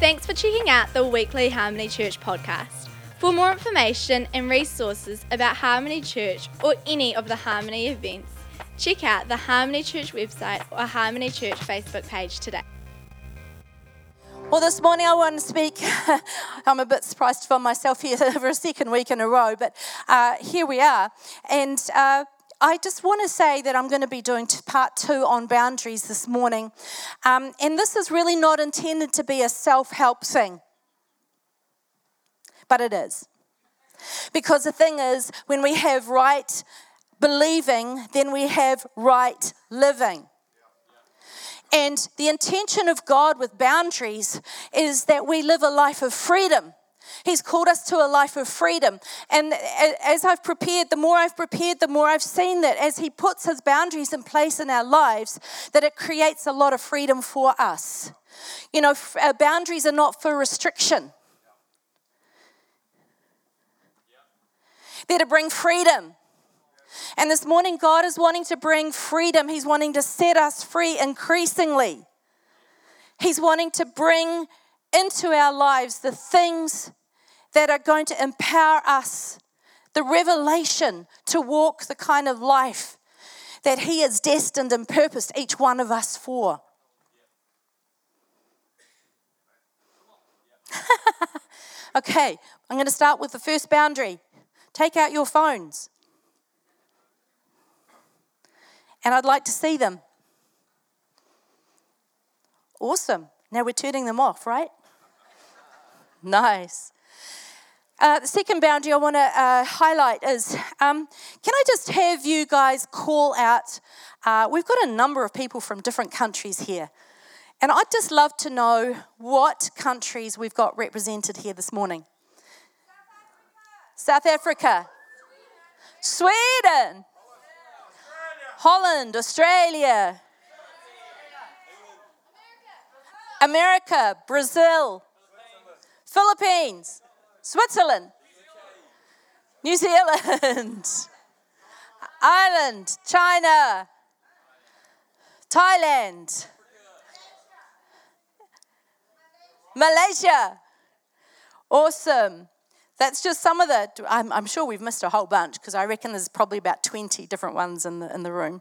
Thanks for checking out the weekly Harmony Church podcast. For more information and resources about Harmony Church or any of the Harmony events, check out the Harmony Church website or Harmony Church Facebook page today. Well, this morning I want to speak. I'm a bit surprised for myself here for a second week in a row, but uh, here we are. And uh, I just want to say that I'm going to be doing part two on boundaries this morning. Um, and this is really not intended to be a self help thing, but it is. Because the thing is, when we have right believing, then we have right living. And the intention of God with boundaries is that we live a life of freedom. He's called us to a life of freedom. And as I've prepared, the more I've prepared, the more I've seen that as He puts His boundaries in place in our lives, that it creates a lot of freedom for us. You know, uh, boundaries are not for restriction, they're to bring freedom. And this morning, God is wanting to bring freedom. He's wanting to set us free increasingly. He's wanting to bring into our lives the things that are going to empower us, the revelation to walk the kind of life that He has destined and purposed each one of us for. okay, I'm going to start with the first boundary. Take out your phones. And I'd like to see them. Awesome. Now we're turning them off, right? Nice. Uh, the second boundary I want to uh, highlight is um, can I just have you guys call out? Uh, we've got a number of people from different countries here. And I'd just love to know what countries we've got represented here this morning. South Africa, Sweden, Holland, Australia, America, Brazil, Philippines. Switzerland, New Zealand, Ireland, China, Thailand, Malaysia. Awesome. That's just some of the, I'm, I'm sure we've missed a whole bunch because I reckon there's probably about 20 different ones in the, in the room.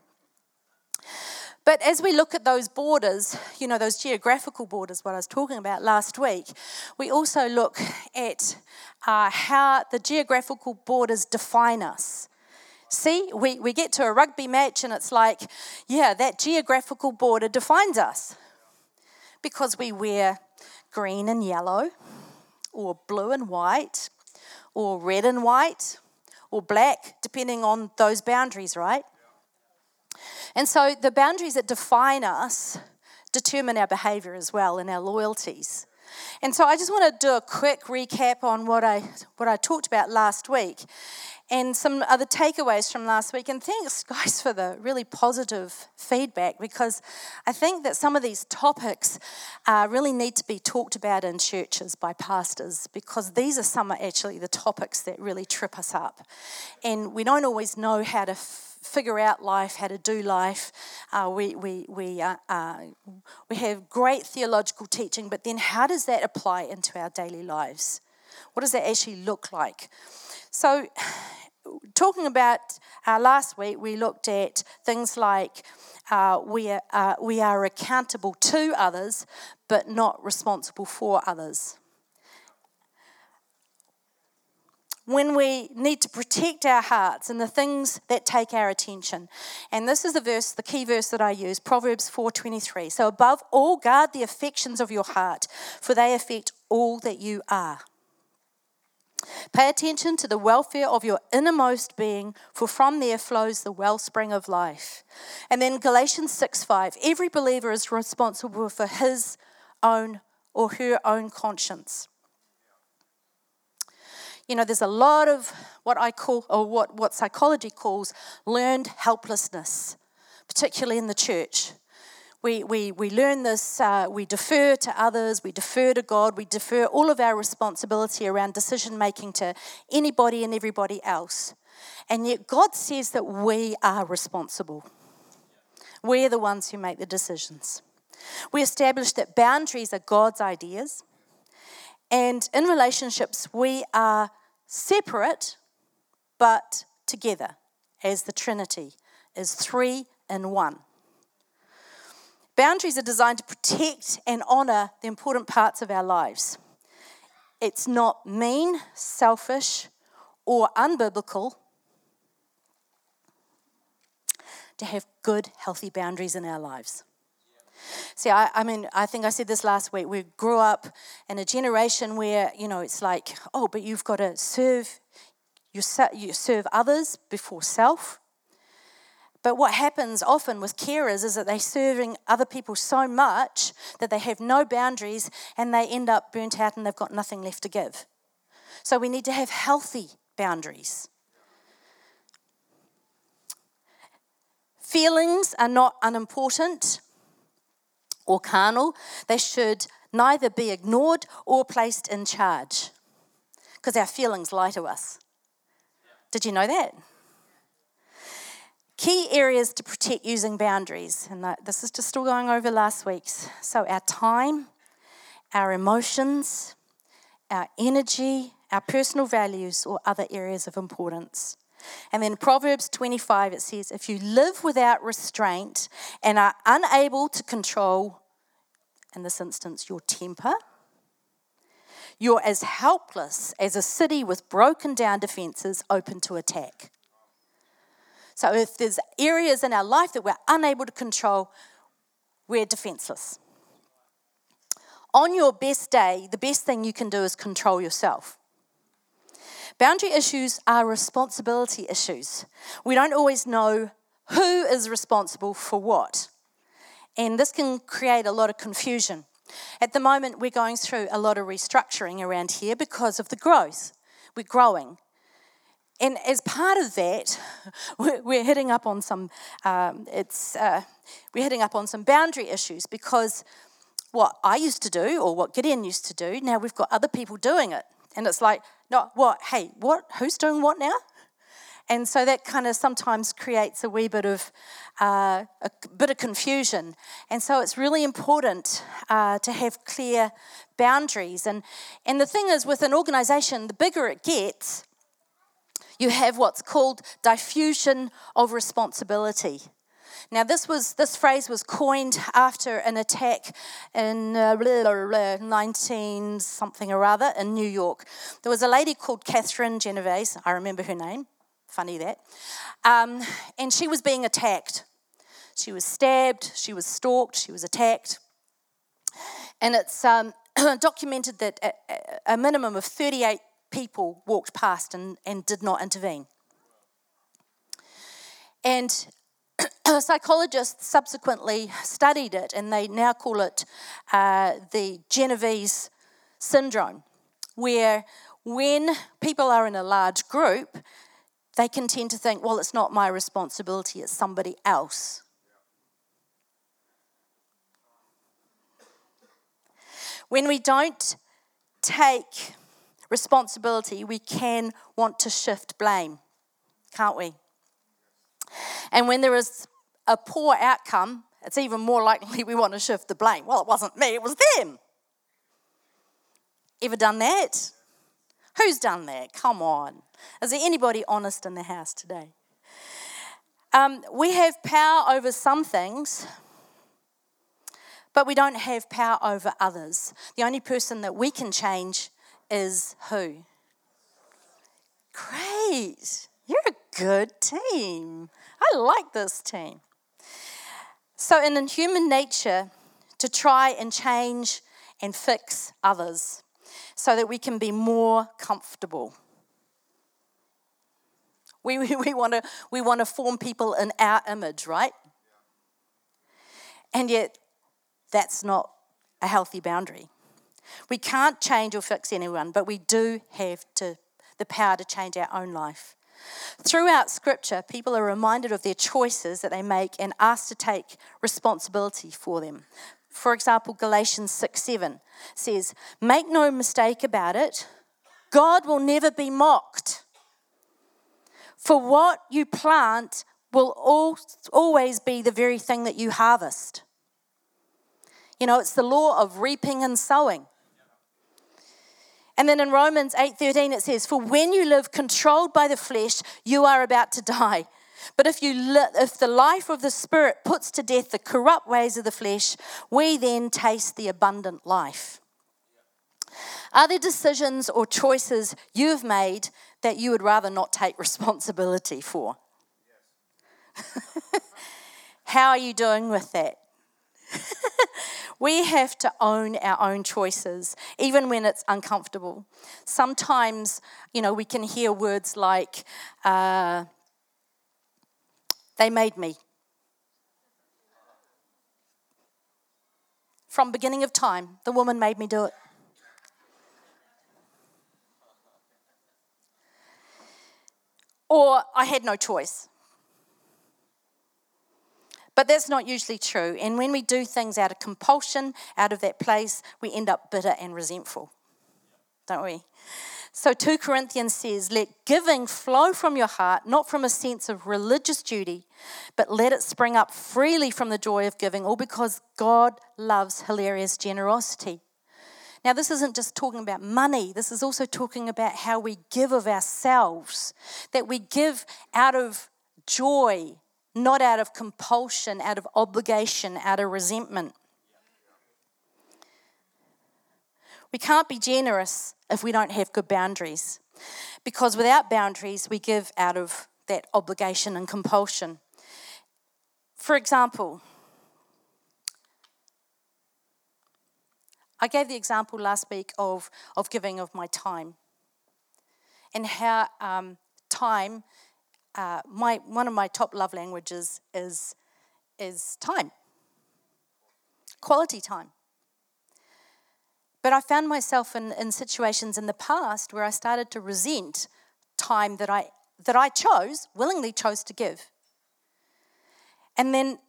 But as we look at those borders, you know, those geographical borders, what I was talking about last week, we also look at uh, how the geographical borders define us. See, we, we get to a rugby match and it's like, yeah, that geographical border defines us because we wear green and yellow, or blue and white, or red and white, or black, depending on those boundaries, right? And so the boundaries that define us determine our behavior as well and our loyalties. And so I just want to do a quick recap on what I what I talked about last week and some other takeaways from last week. And thanks, guys, for the really positive feedback because I think that some of these topics uh, really need to be talked about in churches by pastors because these are some of actually the topics that really trip us up. And we don't always know how to figure out life, how to do life. Uh, we, we, we, uh, uh, we have great theological teaching, but then how does that apply into our daily lives? What does that actually look like? So, talking about uh, last week, we looked at things like uh, we, are, uh, we are accountable to others, but not responsible for others. When we need to protect our hearts and the things that take our attention. And this is the verse, the key verse that I use, Proverbs 4:23. So above all guard the affections of your heart, for they affect all that you are. Pay attention to the welfare of your innermost being, for from there flows the wellspring of life. And then Galatians 6 5. Every believer is responsible for his own or her own conscience. You know, there's a lot of what I call, or what, what psychology calls, learned helplessness, particularly in the church. We, we, we learn this, uh, we defer to others, we defer to God, we defer all of our responsibility around decision making to anybody and everybody else. And yet, God says that we are responsible. We're the ones who make the decisions. We establish that boundaries are God's ideas And in relationships, we are separate but together as the Trinity is three in one. Boundaries are designed to protect and honour the important parts of our lives. It's not mean, selfish, or unbiblical to have good, healthy boundaries in our lives. See, I, I, mean, I think I said this last week. We grew up in a generation where, you know, it's like, oh, but you've got to serve, you, you serve others before self. But what happens often with carers is that they're serving other people so much that they have no boundaries and they end up burnt out and they've got nothing left to give. So we need to have healthy boundaries. Feelings are not unimportant or carnal, they should neither be ignored or placed in charge because our feelings lie to us. Did you know that? Key areas to protect using boundaries, and this is just still going over last week's. So, our time, our emotions, our energy, our personal values, or other areas of importance. And then Proverbs 25, it says, If you live without restraint and are unable to control, in this instance, your temper, you're as helpless as a city with broken down defenses open to attack. So if there's areas in our life that we're unable to control, we're defenseless. On your best day, the best thing you can do is control yourself. Boundary issues are responsibility issues. We don't always know who is responsible for what. And this can create a lot of confusion. At the moment, we're going through a lot of restructuring around here because of the growth. We're growing. And as part of that, we're hitting up on some, um, it's, uh, we're hitting up on some boundary issues because what I used to do or what Gideon used to do, now we've got other people doing it. And it's like, no, what, hey, what, who's doing what now? And so that kind of sometimes creates a wee bit of uh, a bit of confusion. And so it's really important uh, to have clear boundaries. And and the thing is, with an organisation, the bigger it gets, you have what's called diffusion of responsibility. Now, this was this phrase was coined after an attack in uh, 19 something or other in New York. There was a lady called Catherine Genovese. I remember her name. Funny that. Um, and she was being attacked. She was stabbed. She was stalked. She was attacked. And it's um, documented that a, a minimum of 38 people walked past and, and did not intervene. And psychologists subsequently studied it and they now call it uh, the Genovese syndrome, where when people are in a large group, they can tend to think, well, it's not my responsibility, it's somebody else. When we don't take responsibility, we can want to shift blame, can't we? And when there is a poor outcome, it's even more likely we want to shift the blame. Well, it wasn't me, it was them. Ever done that? Who's done that? Come on. Is there anybody honest in the house today? Um, we have power over some things, but we don't have power over others. The only person that we can change is who? Great. You're a good team. I like this team. So, in human nature, to try and change and fix others so that we can be more comfortable. We, we, we want to we want to form people in our image, right? And yet, that's not a healthy boundary. We can't change or fix anyone, but we do have to, the power to change our own life. Throughout Scripture, people are reminded of their choices that they make and asked to take responsibility for them. For example, Galatians 6 7 says, Make no mistake about it, God will never be mocked. For what you plant will always be the very thing that you harvest. You know, it's the law of reaping and sowing. And then in Romans 8:13 it says, "For when you live controlled by the flesh, you are about to die. But if you li- if the life of the spirit puts to death the corrupt ways of the flesh, we then taste the abundant life." Are there decisions or choices you've made that you would rather not take responsibility for? How are you doing with that? we have to own our own choices, even when it's uncomfortable. Sometimes, you know, we can hear words like, uh, they made me. From beginning of time, the woman made me do it. Or I had no choice. But that's not usually true. And when we do things out of compulsion, out of that place, we end up bitter and resentful, don't we? So 2 Corinthians says, Let giving flow from your heart, not from a sense of religious duty, but let it spring up freely from the joy of giving, all because God loves hilarious generosity. Now, this isn't just talking about money, this is also talking about how we give of ourselves, that we give out of joy not out of compulsion, out of obligation, out of resentment. We can't be generous if we don't have good boundaries, because without boundaries, we give out of that obligation and compulsion. For example, I gave the example last week of, of giving of my time and how um, time uh, my, one of my top love languages is, is time, quality time. But I found myself in, in situations in the past where I started to resent time that I, that I chose, willingly chose to give. And then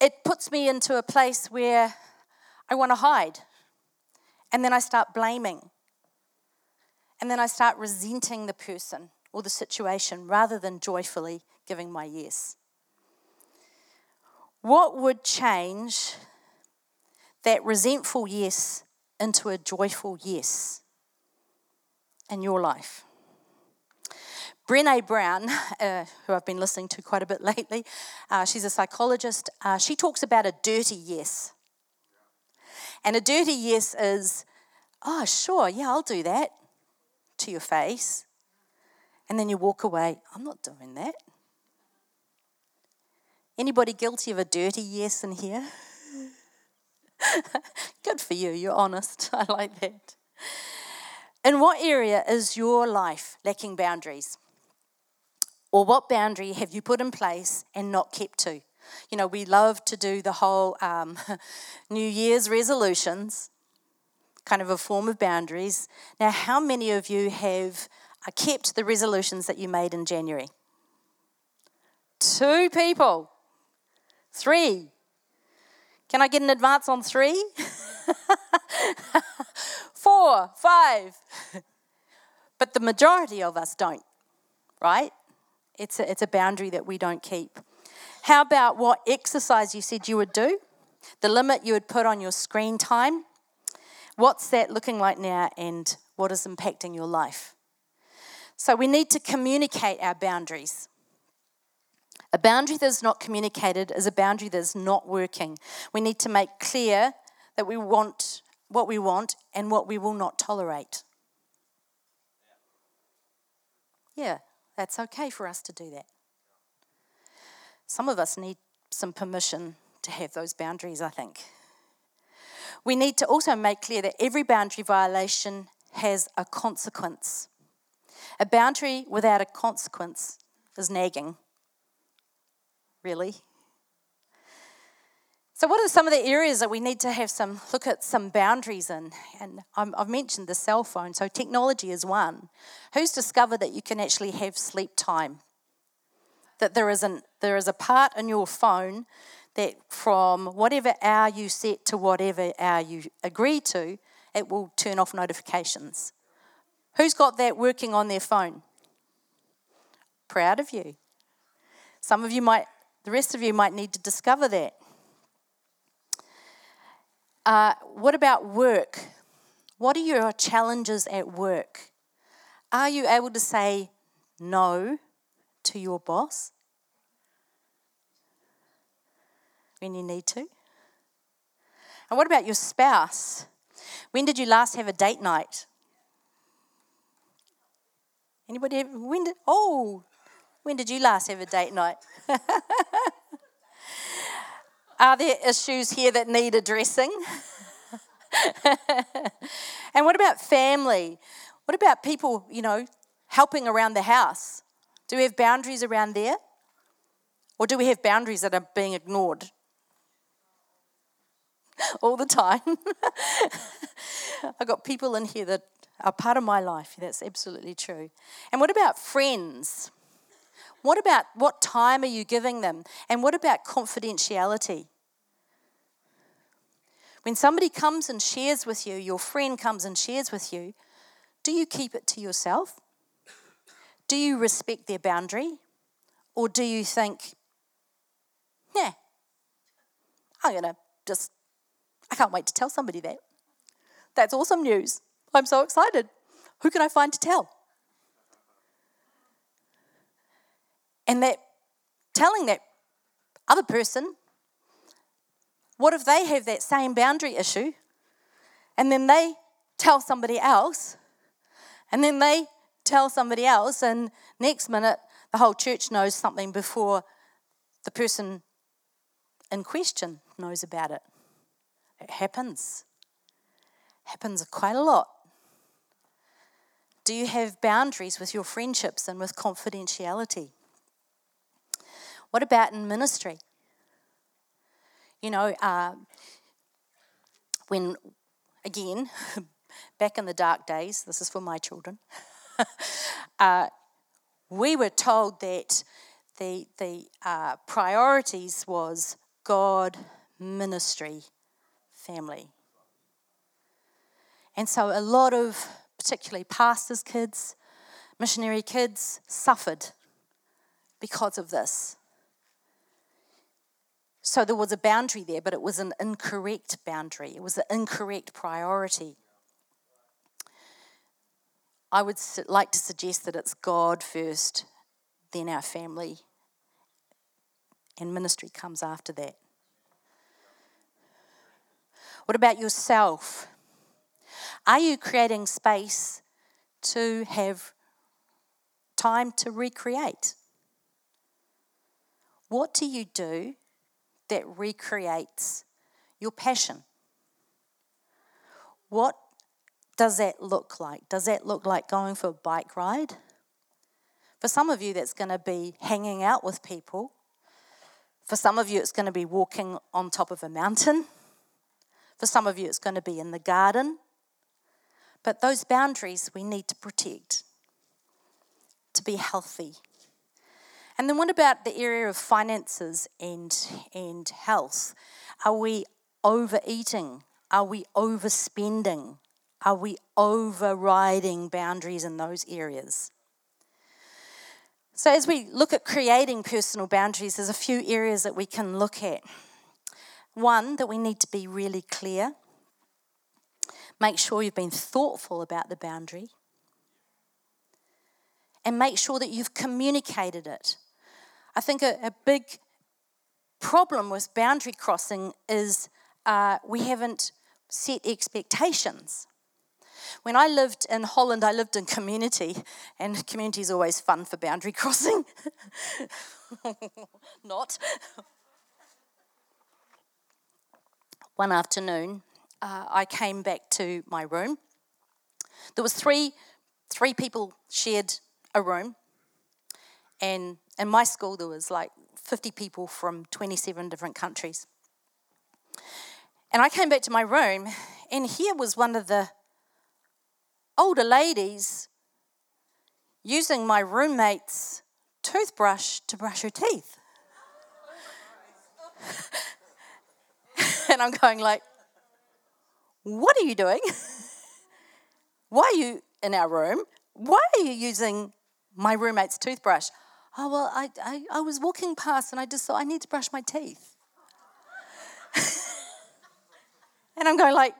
it puts me into a place where I want to hide. And then I start blaming. And then I start resenting the person or the situation rather than joyfully giving my yes. What would change that resentful yes into a joyful yes in your life? Brene Brown, uh, who I've been listening to quite a bit lately, uh, she's a psychologist. Uh, she talks about a dirty yes. And a dirty yes is, oh, sure, yeah, I'll do that to your face and then you walk away. I'm not doing that. Anybody guilty of a dirty yes in here? Good for you, you're honest. I like that. In what area is your life lacking boundaries? Or what boundary have you put in place and not kept to? You know, we love to do the whole um, New Year's resolutions, kind of a form of boundaries. Now, how many of you have I kept the resolutions that you made in January. Two people. Three. Can I get an advance on three? Four, five. But the majority of us don't, right? It's a, it's a boundary that we don't keep. How about what exercise you said you would do? The limit you would put on your screen time? What's that looking like now, and what is impacting your life? So we need to communicate our boundaries. A boundary that's not communicated is a boundary that's not working. We need to make clear that we want what we want and what we will not tolerate. Yeah, that's okay for us to do that. Some of us need some permission to have those boundaries, I think. We need to also make clear that every boundary violation has a consequence. A boundary without a consequence is nagging. Really? So, what are some of the areas that we need to have some look at some boundaries in? And I've mentioned the cell phone, so technology is one. Who's discovered that you can actually have sleep time? That there is, an, there is a part in your phone that from whatever hour you set to whatever hour you agree to, it will turn off notifications. Who's got that working on their phone? Proud of you. Some of you might, the rest of you might need to discover that. Uh, what about work? What are your challenges at work? Are you able to say no to your boss when you need to? And what about your spouse? When did you last have a date night? Anybody? When did? Oh, when did you last have a date night? Are there issues here that need addressing? and what about family? What about people, you know, helping around the house? Do we have boundaries around there? Or do we have boundaries that are being ignored? All the time. I've got people in here that are part of my life. That's absolutely true. And what about friends? What about what time are you giving them? And what about confidentiality? When somebody comes and shares with you, your friend comes and shares with you, do you keep it to yourself? Do you respect their boundary? Or do you think, nah, I'm going to just, I can't wait to tell somebody that. That's awesome news. I'm so excited. Who can I find to tell? And that telling that other person, what if they have that same boundary issue and then they tell somebody else and then they tell somebody else and next minute the whole church knows something before the person in question knows about it. It happens. Happens quite a lot. Do you have boundaries with your friendships and with confidentiality? What about in ministry? You know, uh, when, again, back in the dark days, this is for my children, uh, we were told that the, the uh, priorities was God, ministry, family. And so a lot of, particularly pastors' kids, missionary kids, suffered because of this. So there was a boundary there, but it was an incorrect boundary. It was an incorrect priority. I would like to suggest that it's God first, then our family, and ministry comes after that. What about yourself? Are you creating space to have time to recreate? What do you do that recreates your passion? What does that look like? Does that look like going for a bike ride? For some of you, that's going to be hanging out with people. For some of you, it's going to be walking on top of a mountain. For some of you, it's going to be in the garden. But those boundaries we need to protect to be healthy. And then what about the area of finances and, and health? Are we overeating? Are we overspending? Are we overriding boundaries in those areas? So, as we look at creating personal boundaries, there's a few areas that we can look at. One, that we need to be really clear. Make sure you've been thoughtful about the boundary. And make sure that you've communicated it. I think a, a big problem with boundary crossing is uh, we haven't set expectations. When I lived in Holland, I lived in community, and community is always fun for boundary crossing. Not. One afternoon, uh, I came back to my room. There was three, three people shared a room, and in my school, there was like 50 people from 27 different countries. And I came back to my room, and here was one of the older ladies using my roommate's toothbrush to brush her teeth. and I'm going like, what are you doing? Why are you in our room? Why are you using my roommate's toothbrush? Oh, well, I, I, I was walking past and I just thought I need to brush my teeth. and I'm going like,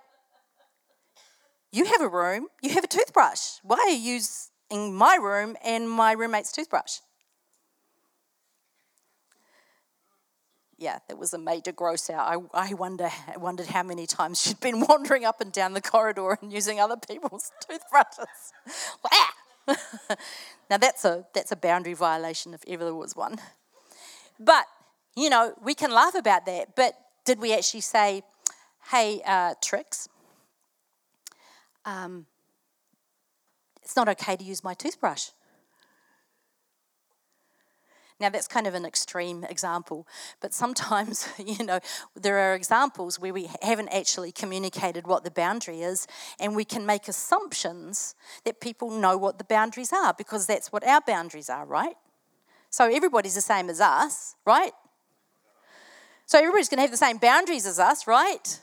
You have a room, you have a toothbrush. Why are you using my room and my roommate's toothbrush? Yeah, that was a major gross out. I, I wonder, wondered how many times she'd been wandering up and down the corridor and using other people's toothbrushes. now that's a that's a boundary violation if ever there was one. But you know, we can laugh about that. But did we actually say, "Hey, uh, Trix, um, it's not okay to use my toothbrush"? Now, that's kind of an extreme example, but sometimes, you know, there are examples where we haven't actually communicated what the boundary is, and we can make assumptions that people know what the boundaries are because that's what our boundaries are, right? So everybody's the same as us, right? So everybody's going to have the same boundaries as us, right?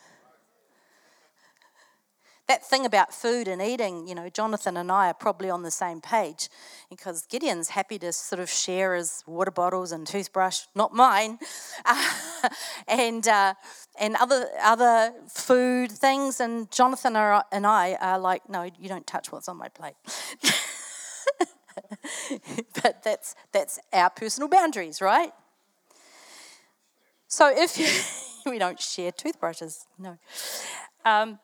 That thing about food and eating, you know, Jonathan and I are probably on the same page because Gideon's happy to sort of share his water bottles and toothbrush, not mine, uh, and uh, and other other food things. And Jonathan are, and I are like, no, you don't touch what's on my plate. but that's that's our personal boundaries, right? So if you, we don't share toothbrushes, no. Um,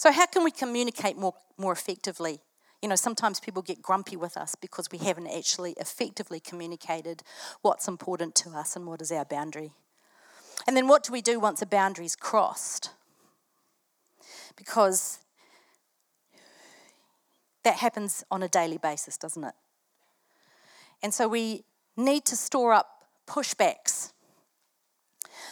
So, how can we communicate more, more effectively? You know, sometimes people get grumpy with us because we haven't actually effectively communicated what's important to us and what is our boundary. And then what do we do once a boundary is crossed? Because that happens on a daily basis, doesn't it? And so we need to store up pushbacks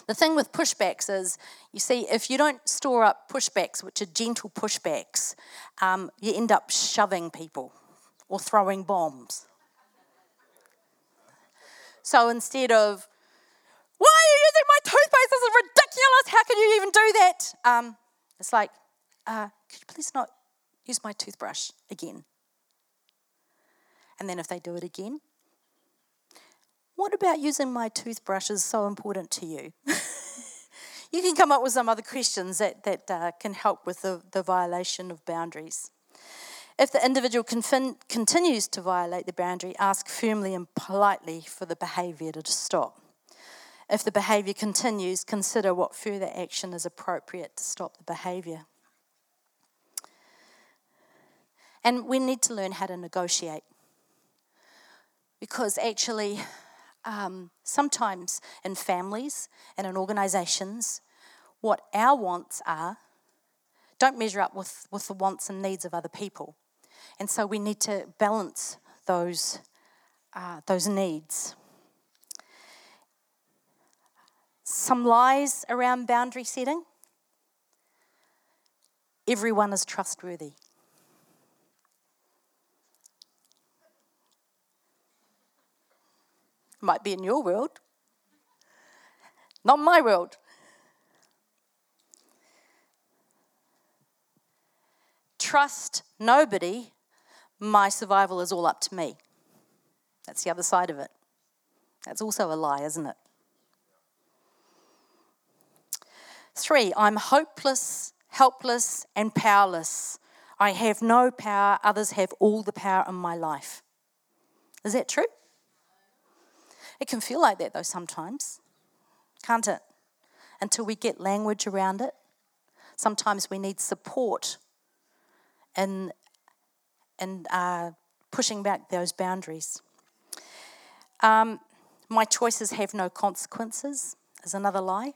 the thing with pushbacks is, you see, if you don't store up pushbacks, which are gentle pushbacks, um, you end up shoving people or throwing bombs. So instead of, why are you using my toothpaste? This is ridiculous. How can you even do that? Um, it's like, uh, could you please not use my toothbrush again? And then if they do it again, what about using my toothbrush is so important to you? you can come up with some other questions that, that uh, can help with the, the violation of boundaries. If the individual confin- continues to violate the boundary, ask firmly and politely for the behaviour to stop. If the behaviour continues, consider what further action is appropriate to stop the behaviour. And we need to learn how to negotiate. Because actually, um, sometimes in families and in organizations, what our wants are don't measure up with, with the wants and needs of other people. And so we need to balance those, uh, those needs. Some lies around boundary setting. Everyone is trustworthy. Might be in your world, not my world. Trust nobody, my survival is all up to me. That's the other side of it. That's also a lie, isn't it? Three, I'm hopeless, helpless, and powerless. I have no power, others have all the power in my life. Is that true? It can feel like that though sometimes, can't it? Until we get language around it. Sometimes we need support in, in uh, pushing back those boundaries. Um, my choices have no consequences is another lie.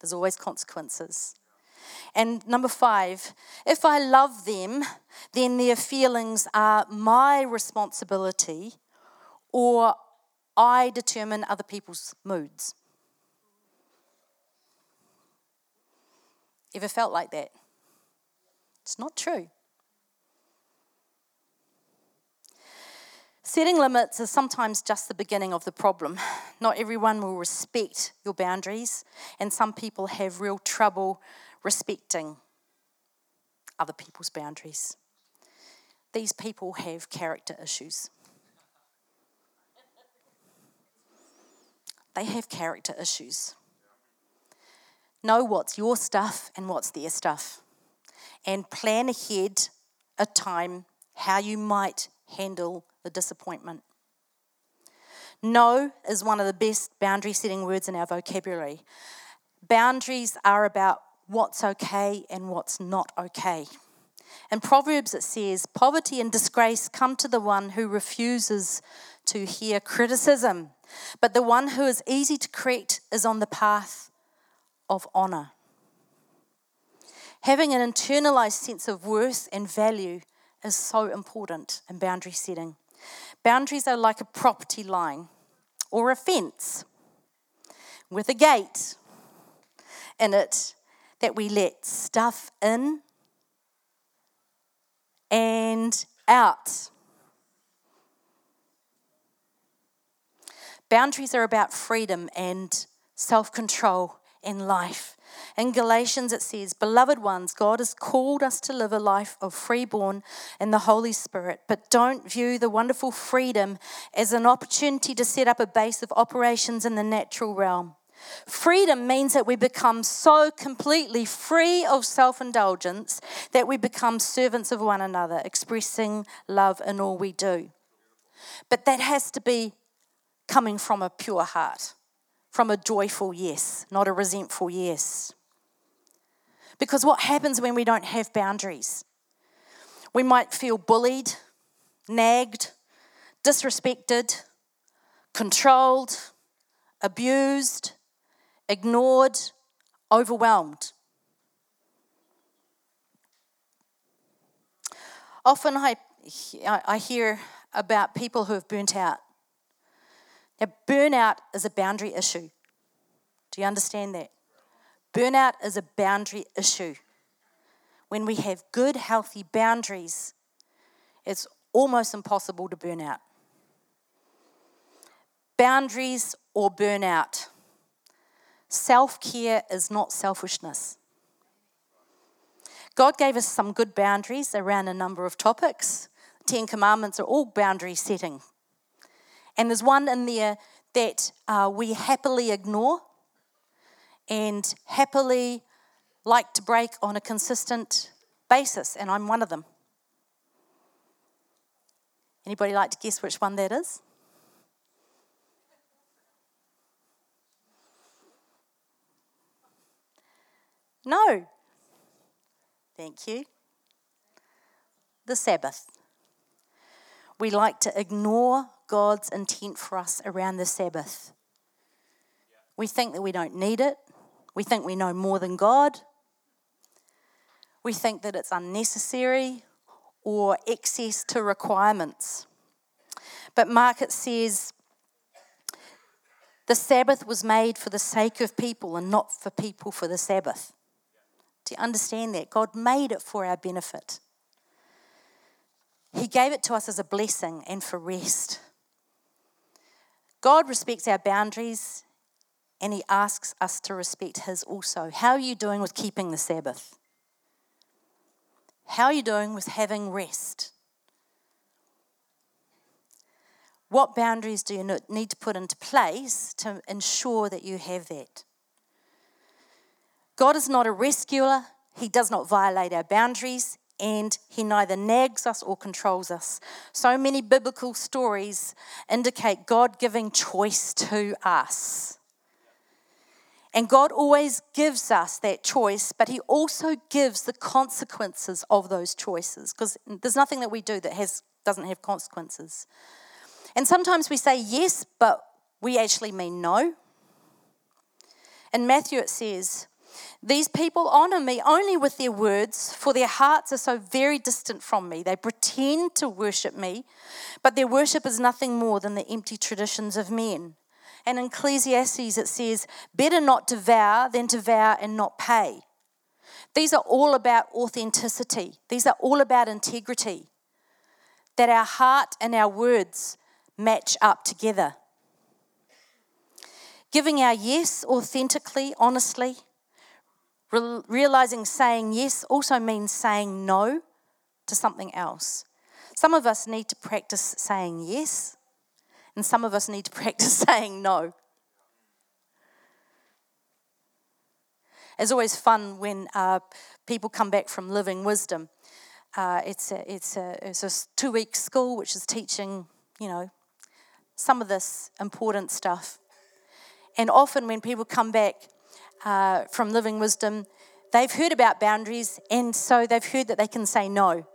There's always consequences. And number five, if I love them, then their feelings are my responsibility or I determine other people's moods. Ever felt like that? It's not true. Setting limits is sometimes just the beginning of the problem. Not everyone will respect your boundaries, and some people have real trouble respecting other people's boundaries. These people have character issues. They have character issues. know what's your stuff and what's their stuff, and plan ahead a time how you might handle the disappointment. No is one of the best boundary setting words in our vocabulary. Boundaries are about what's okay and what's not okay. In Proverbs, it says, Poverty and disgrace come to the one who refuses to hear criticism, but the one who is easy to correct is on the path of honor. Having an internalized sense of worth and value is so important in boundary setting. Boundaries are like a property line or a fence with a gate in it that we let stuff in and out. Boundaries are about freedom and self control in life. In Galatians, it says, Beloved ones, God has called us to live a life of freeborn in the Holy Spirit, but don't view the wonderful freedom as an opportunity to set up a base of operations in the natural realm. Freedom means that we become so completely free of self indulgence that we become servants of one another, expressing love in all we do. But that has to be coming from a pure heart from a joyful yes, not a resentful yes. Because what happens when we don't have boundaries? We might feel bullied, nagged, disrespected, controlled, abused, ignored, overwhelmed. Often I, I hear about people who have burnt out now, burnout is a boundary issue. Do you understand that? Burnout is a boundary issue. When we have good, healthy boundaries, it's almost impossible to burn out. Boundaries or burnout. Self care is not selfishness. God gave us some good boundaries around a number of topics. Ten Commandments are all boundary setting. And there's one in there that uh, we happily ignore and happily like to break on a consistent basis, and I'm one of them. Anybody like to guess which one that is? No. Thank you. The Sabbath. We like to ignore God's intent for us around the Sabbath. We think that we don't need it. We think we know more than God. We think that it's unnecessary or excess to requirements. But Mark, it says, the Sabbath was made for the sake of people and not for people for the Sabbath. Understand that? God made it for our benefit. He gave it to us as a blessing and for rest. God respects our boundaries and He asks us to respect His also. How are you doing with keeping the Sabbath? How are you doing with having rest? What boundaries do you need to put into place to ensure that you have that? God is not a rescuer. He does not violate our boundaries and he neither nags us or controls us. So many biblical stories indicate God giving choice to us. And God always gives us that choice, but He also gives the consequences of those choices because there's nothing that we do that has, doesn't have consequences. And sometimes we say yes, but we actually mean no. In Matthew, it says, these people honor me only with their words, for their hearts are so very distant from me. They pretend to worship me, but their worship is nothing more than the empty traditions of men. And in Ecclesiastes, it says, Better not to vow than to vow and not pay. These are all about authenticity, these are all about integrity, that our heart and our words match up together. Giving our yes authentically, honestly, realizing saying yes also means saying no to something else. Some of us need to practice saying yes, and some of us need to practice saying no. It's always fun when uh, people come back from Living Wisdom. Uh, it's a, it's a, it's a two week school which is teaching, you know, some of this important stuff. And often when people come back uh, from Living Wisdom, they've heard about boundaries, and so they've heard that they can say no.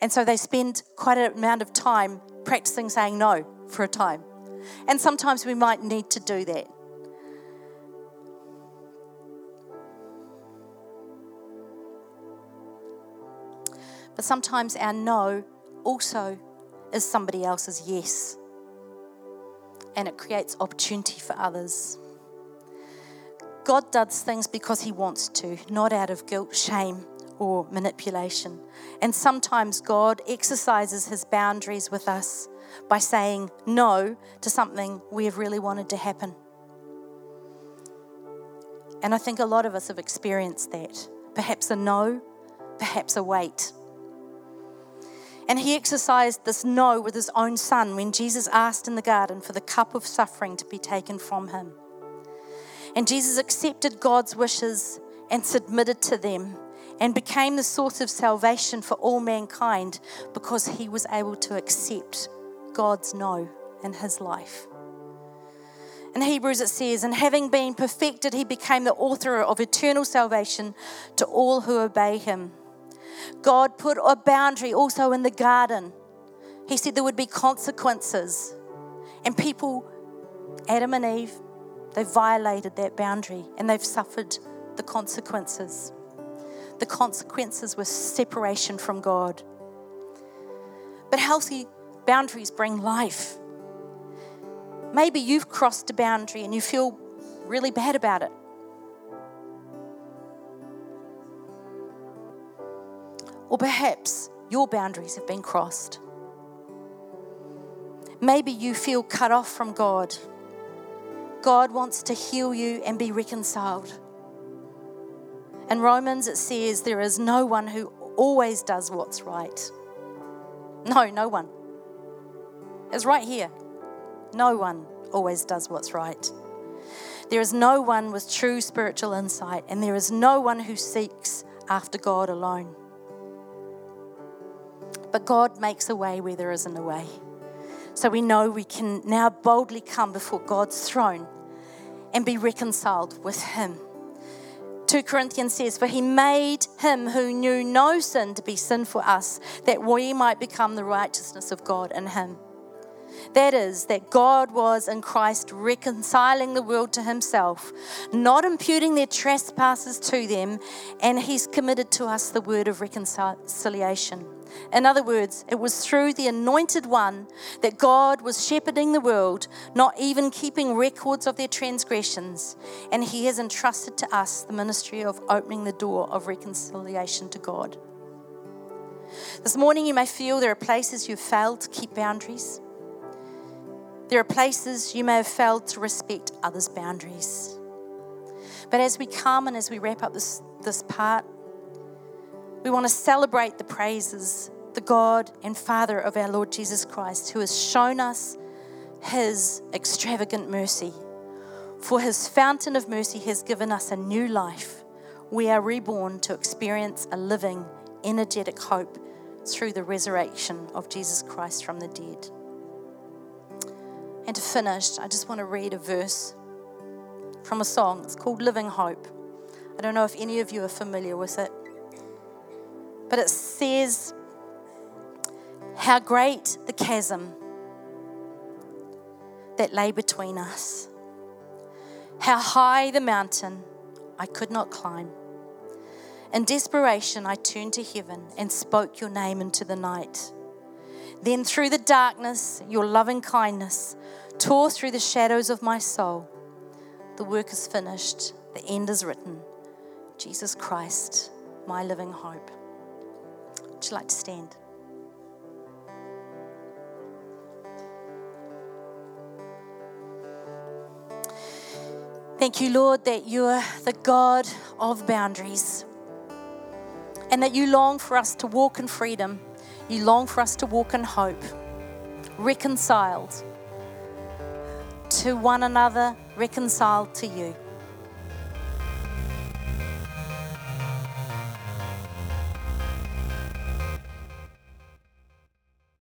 And so they spend quite an amount of time practicing saying no for a time. And sometimes we might need to do that. But sometimes our no also is somebody else's yes. And it creates opportunity for others. God does things because He wants to, not out of guilt, shame, or manipulation. And sometimes God exercises His boundaries with us by saying no to something we have really wanted to happen. And I think a lot of us have experienced that. Perhaps a no, perhaps a wait. And he exercised this no with his own son when Jesus asked in the garden for the cup of suffering to be taken from him. And Jesus accepted God's wishes and submitted to them and became the source of salvation for all mankind because he was able to accept God's no in his life. In Hebrews it says, And having been perfected, he became the author of eternal salvation to all who obey him. God put a boundary also in the garden. He said there would be consequences. And people, Adam and Eve, they violated that boundary and they've suffered the consequences. The consequences were separation from God. But healthy boundaries bring life. Maybe you've crossed a boundary and you feel really bad about it. Or perhaps your boundaries have been crossed. Maybe you feel cut off from God. God wants to heal you and be reconciled. In Romans, it says there is no one who always does what's right. No, no one. It's right here. No one always does what's right. There is no one with true spiritual insight, and there is no one who seeks after God alone. But God makes a way where there isn't a way. So we know we can now boldly come before God's throne and be reconciled with Him. 2 Corinthians says, For he made him who knew no sin to be sin for us, that we might become the righteousness of God in him. That is, that God was in Christ reconciling the world to himself, not imputing their trespasses to them, and he's committed to us the word of reconciliation. In other words, it was through the anointed one that God was shepherding the world, not even keeping records of their transgressions, and he has entrusted to us the ministry of opening the door of reconciliation to God. This morning, you may feel there are places you've failed to keep boundaries. There are places you may have failed to respect others' boundaries. But as we come and as we wrap up this, this part, we want to celebrate the praises, the God and Father of our Lord Jesus Christ, who has shown us his extravagant mercy. For his fountain of mercy has given us a new life. We are reborn to experience a living, energetic hope through the resurrection of Jesus Christ from the dead. And to finish, I just want to read a verse from a song. It's called Living Hope. I don't know if any of you are familiar with it. But it says, How great the chasm that lay between us. How high the mountain I could not climb. In desperation, I turned to heaven and spoke your name into the night. Then, through the darkness, your loving kindness tore through the shadows of my soul. The work is finished, the end is written. Jesus Christ, my living hope. Would you like to stand? Thank you, Lord, that you are the God of boundaries and that you long for us to walk in freedom. You long for us to walk in hope, reconciled to one another, reconciled to you.